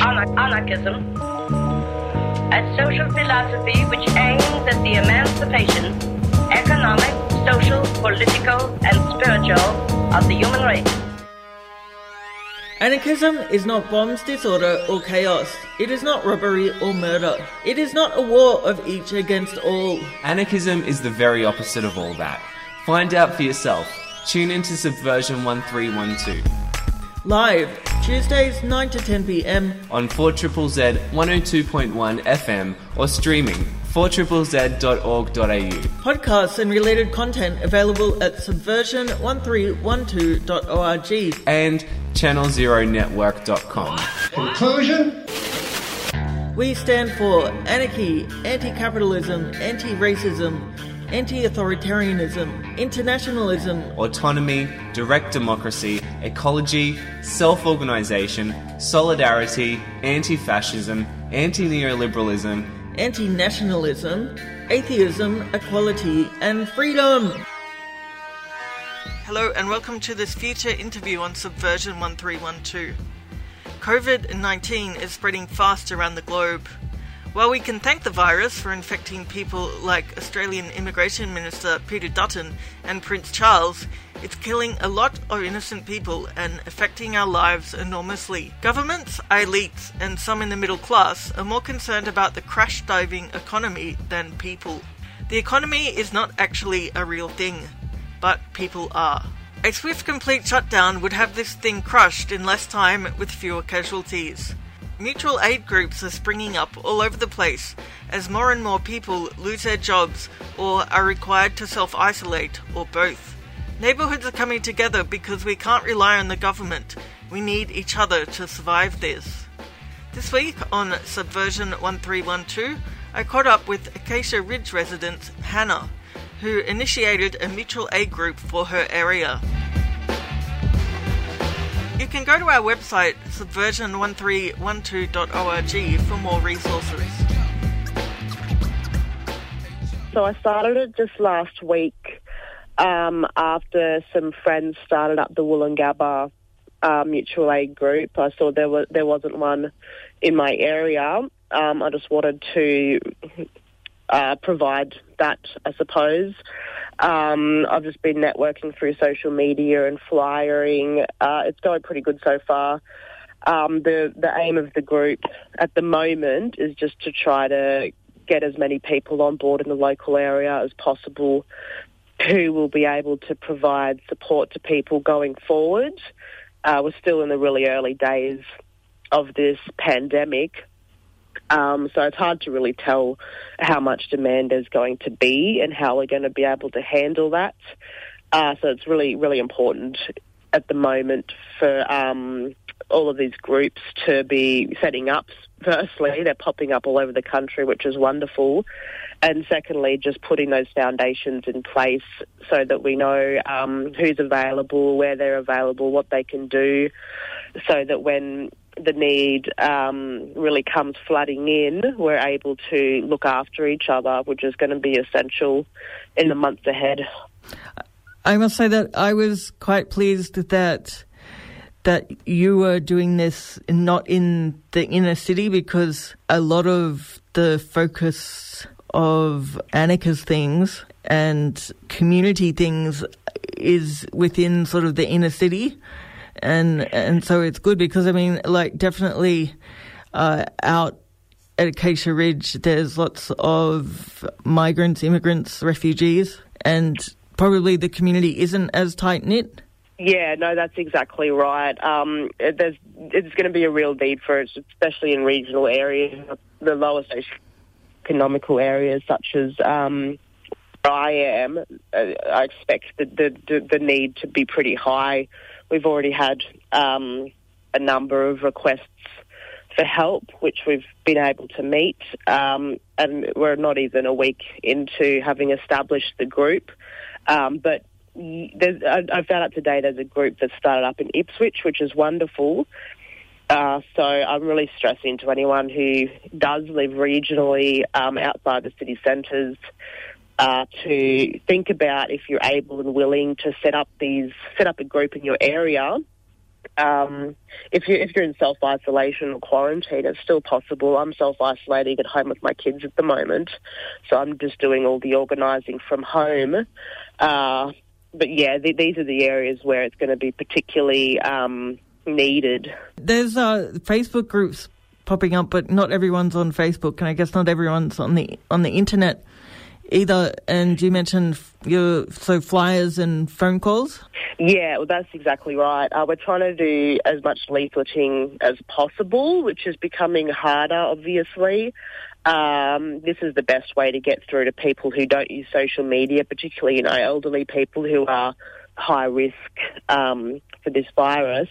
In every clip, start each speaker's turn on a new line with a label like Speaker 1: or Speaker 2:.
Speaker 1: Anar- anarchism, a social philosophy which aims at the emancipation, economic, social, political, and spiritual of the human race.
Speaker 2: Anarchism is not bombs, disorder, or chaos. It is not robbery or murder. It is not a war of each against all.
Speaker 3: Anarchism is the very opposite of all that. Find out for yourself. Tune into Subversion 1312
Speaker 2: Live, Tuesdays 9 to 10 pm.
Speaker 3: on 4ZZZ 102.1 FM or streaming 4ZZZ.org.au.
Speaker 2: Podcasts and related content available at subversion1312.org.
Speaker 3: and channelzeronetwork.com.
Speaker 4: Conclusion?
Speaker 2: We stand for anarchy, anti capitalism, anti racism, anti authoritarianism, internationalism,
Speaker 3: Autonomy, direct democracy, ecology, self organization, solidarity, anti fascism, anti neoliberalism,
Speaker 2: anti nationalism, atheism, equality, and freedom. Hello, and welcome to this future interview on Subversion 1312. COVID 19 is spreading fast around the globe. While we can thank the virus for infecting people like Australian Immigration Minister Peter Dutton and Prince Charles, it's killing a lot of innocent people and affecting our lives enormously. Governments, elites, and some in the middle class are more concerned about the crash diving economy than people. The economy is not actually a real thing, but people are. A swift, complete shutdown would have this thing crushed in less time with fewer casualties. Mutual aid groups are springing up all over the place as more and more people lose their jobs or are required to self isolate or both. Neighbourhoods are coming together because we can't rely on the government. We need each other to survive this. This week on Subversion 1312, I caught up with Acacia Ridge resident Hannah, who initiated a mutual aid group for her area. You can go to our website, subversion1312.org, for more resources.
Speaker 5: So I started it just last week um, after some friends started up the Woolloongabba uh, mutual aid group. I saw there was there wasn't one in my area. Um, I just wanted to uh, provide that, I suppose. Um, I've just been networking through social media and flyering. Uh, it's going pretty good so far. Um, the the aim of the group at the moment is just to try to get as many people on board in the local area as possible who will be able to provide support to people going forward. Uh, we're still in the really early days of this pandemic, um, so it's hard to really tell how much demand there's going to be and how we're going to be able to handle that. Uh, so it's really, really important at the moment for um, all of these groups to be setting up. Firstly, they're popping up all over the country, which is wonderful. And secondly, just putting those foundations in place so that we know um, who's available, where they're available, what they can do, so that when the need um, really comes flooding in, we're able to look after each other, which is going to be essential in the months ahead.
Speaker 2: I must say that I was quite pleased that that you were doing this not in the inner city because a lot of the focus of anarchist things and community things is within sort of the inner city and and so it's good because I mean like definitely uh, out at Acacia Ridge there's lots of migrants, immigrants, refugees and probably the community isn't as tight knit.
Speaker 5: Yeah, no, that's exactly right. Um, there's it's going to be a real need for it, especially in regional areas, the lower economical areas such as um, where I am. Uh, I expect the, the, the, the need to be pretty high. We've already had um, a number of requests for help, which we've been able to meet, um, and we're not even a week into having established the group. Um, but I, found out today there's a group that started up in Ipswich, which is wonderful. Uh, so I'm really stressing to anyone who does live regionally um, outside the city centres uh, to think about if you're able and willing to set up these set up a group in your area um, if you if you're in self isolation or quarantine, it's still possible. I'm self isolating at home with my kids at the moment, so I'm just doing all the organising from home. Uh, but yeah, th- these are the areas where it's going to be particularly um, needed.
Speaker 2: There's uh, Facebook groups popping up, but not everyone's on Facebook, and I guess not everyone's on the on the internet either. And you mentioned your so flyers and phone calls.
Speaker 5: Yeah, well, that's exactly right. Uh, we're trying to do as much leafleting as possible, which is becoming harder, obviously. Um, this is the best way to get through to people who don't use social media, particularly you know elderly people who are high risk um, for this virus.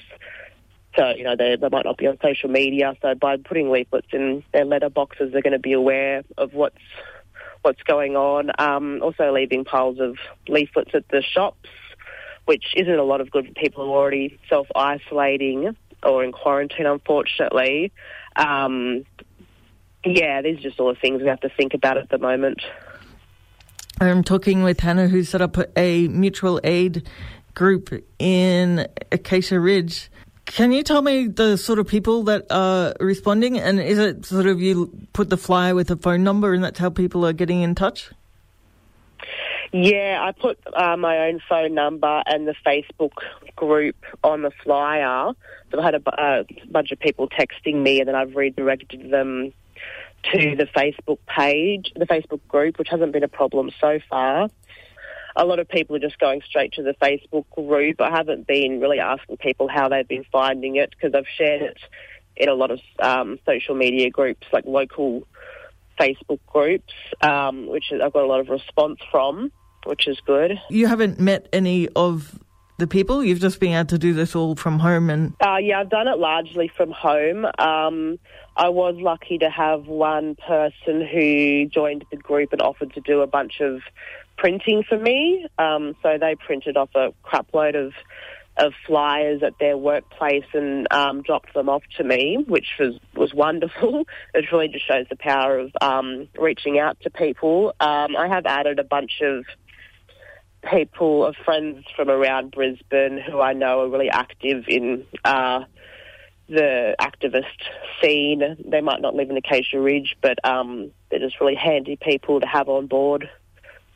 Speaker 5: So you know they, they might not be on social media. So by putting leaflets in their letter boxes, they're going to be aware of what's what's going on. Um, also leaving piles of leaflets at the shops, which isn't a lot of good for people who are already self isolating or in quarantine, unfortunately. Um, yeah, these are just all the things we have to think about at the moment.
Speaker 2: I'm talking with Hannah, who set up a mutual aid group in Acacia Ridge. Can you tell me the sort of people that are responding? And is it sort of you put the flyer with a phone number and that's how people are getting in touch?
Speaker 5: Yeah, I put uh, my own phone number and the Facebook group on the flyer. So I had a, a bunch of people texting me, and then I've redirected them to the Facebook page, the Facebook group, which hasn't been a problem so far a lot of people are just going straight to the Facebook group. I haven't been really asking people how they've been finding it because I've shared it in a lot of um, social media groups, like local Facebook groups, um, which I've got a lot of response from, which is good.
Speaker 2: You haven't met any of the people? You've just been able to do this all from home and.
Speaker 5: Uh, yeah, I've done it largely from home. Um, I was lucky to have one person who joined the group and offered to do a bunch of printing for me. Um, so they printed off a crapload of of flyers at their workplace and um, dropped them off to me, which was was wonderful. It really just shows the power of um, reaching out to people. Um, I have added a bunch of people, of friends from around Brisbane who I know are really active in. Uh, the activist scene. They might not live in Acacia Ridge, but um, they're just really handy people to have on board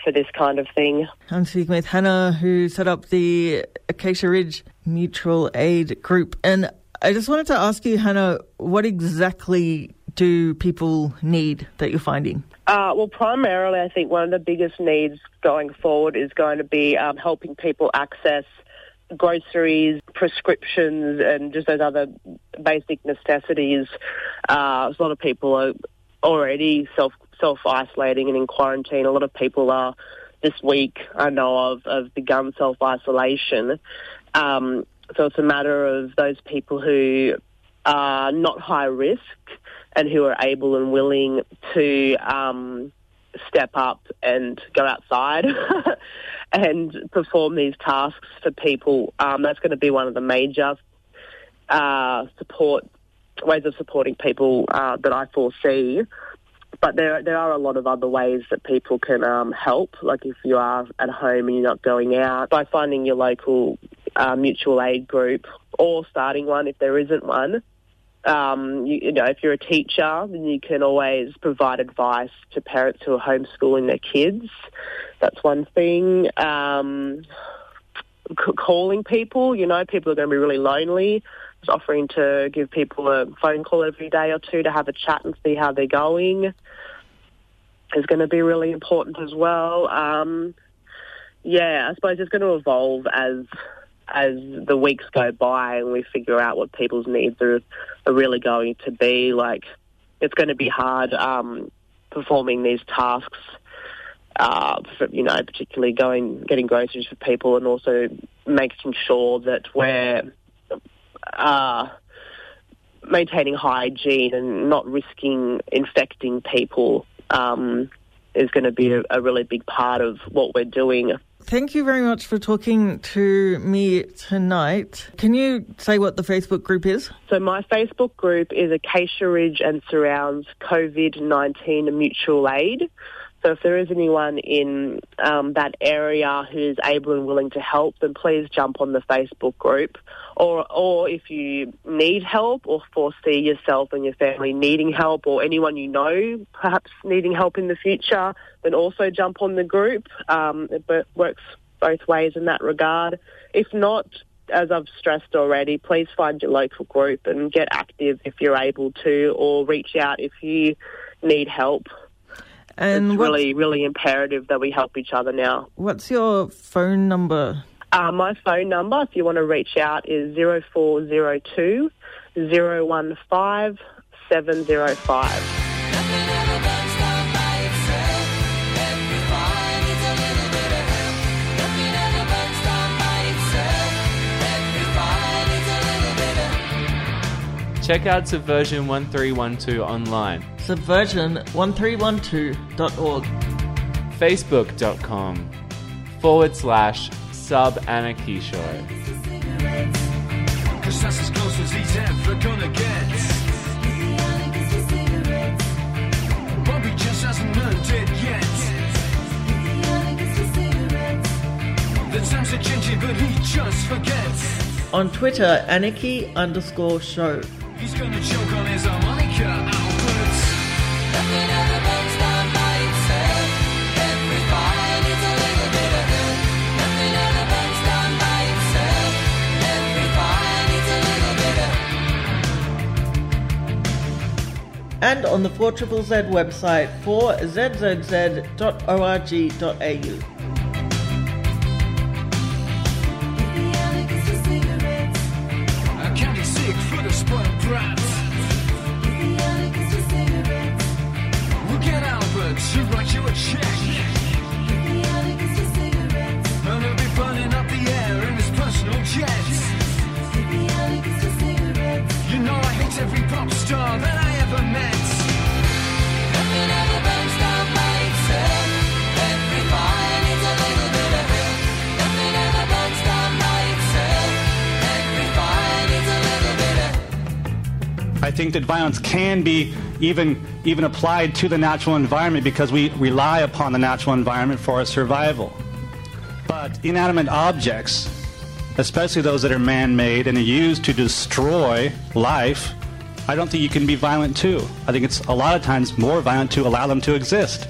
Speaker 5: for this kind of thing.
Speaker 2: I'm speaking with Hannah, who set up the Acacia Ridge Mutual Aid Group. And I just wanted to ask you, Hannah, what exactly do people need that you're finding?
Speaker 5: Uh, well, primarily, I think one of the biggest needs going forward is going to be um, helping people access groceries, prescriptions, and just those other basic necessities. Uh, a lot of people are already self self isolating and in quarantine. A lot of people are this week. I know of have begun self isolation. Um, so it's a matter of those people who are not high risk and who are able and willing to um, step up and go outside and perform these tasks for people. Um, that's going to be one of the major uh, support ways of supporting people uh, that I foresee. But there, there are a lot of other ways that people can um, help. Like if you are at home and you're not going out, by finding your local uh, mutual aid group or starting one if there isn't one. Um, you, you, know, if you're a teacher, then you can always provide advice to parents who are homeschooling their kids. That's one thing. Um, c- calling people, you know, people are going to be really lonely. Offering to give people a phone call every day or two to have a chat and see how they're going is going to be really important as well. Um, yeah, I suppose it's going to evolve as as the weeks go by and we figure out what people's needs are, are really going to be. Like, it's going to be hard um, performing these tasks. Uh, for, you know, particularly going getting groceries for people, and also making sure that we're uh, maintaining hygiene and not risking infecting people um, is going to be a, a really big part of what we're doing.
Speaker 2: Thank you very much for talking to me tonight. Can you say what the Facebook group is?
Speaker 5: So, my Facebook group is Acacia Ridge and Surrounds COVID 19 Mutual Aid. So if there is anyone in um, that area who is able and willing to help, then please jump on the Facebook group. Or, or if you need help or foresee yourself and your family needing help, or anyone you know perhaps needing help in the future, then also jump on the group. Um, it works both ways in that regard. If not, as I've stressed already, please find your local group and get active if you're able to, or reach out if you need help. And it's really, really imperative that we help each other now.
Speaker 2: What's your phone number?
Speaker 5: Uh, my phone number, if you want to reach out, is 0402 015 705.
Speaker 3: Check out Subversion 1312 online.
Speaker 2: Subversion1312.org.
Speaker 3: Facebook.com forward slash sub anarchy show. Cause that's as close as he's ever gonna get. Bobby just hasn't learned it yet. The times are changing, but he just forgets.
Speaker 2: On Twitter, anarchy underscore show. He's gonna choke on his harmonica outputs. Nothing ever burns down by itself. Every fire needs a little bit of help. Nothing ever burns down by itself. Every fire needs a little bit of And on the 4 Z website, 4zzz.org.au.
Speaker 4: think that violence can be even, even applied to the natural environment because we rely upon the natural environment for our survival. But inanimate objects, especially those that are man made and are used to destroy life, I don't think you can be violent too. I think it's a lot of times more violent to allow them to exist.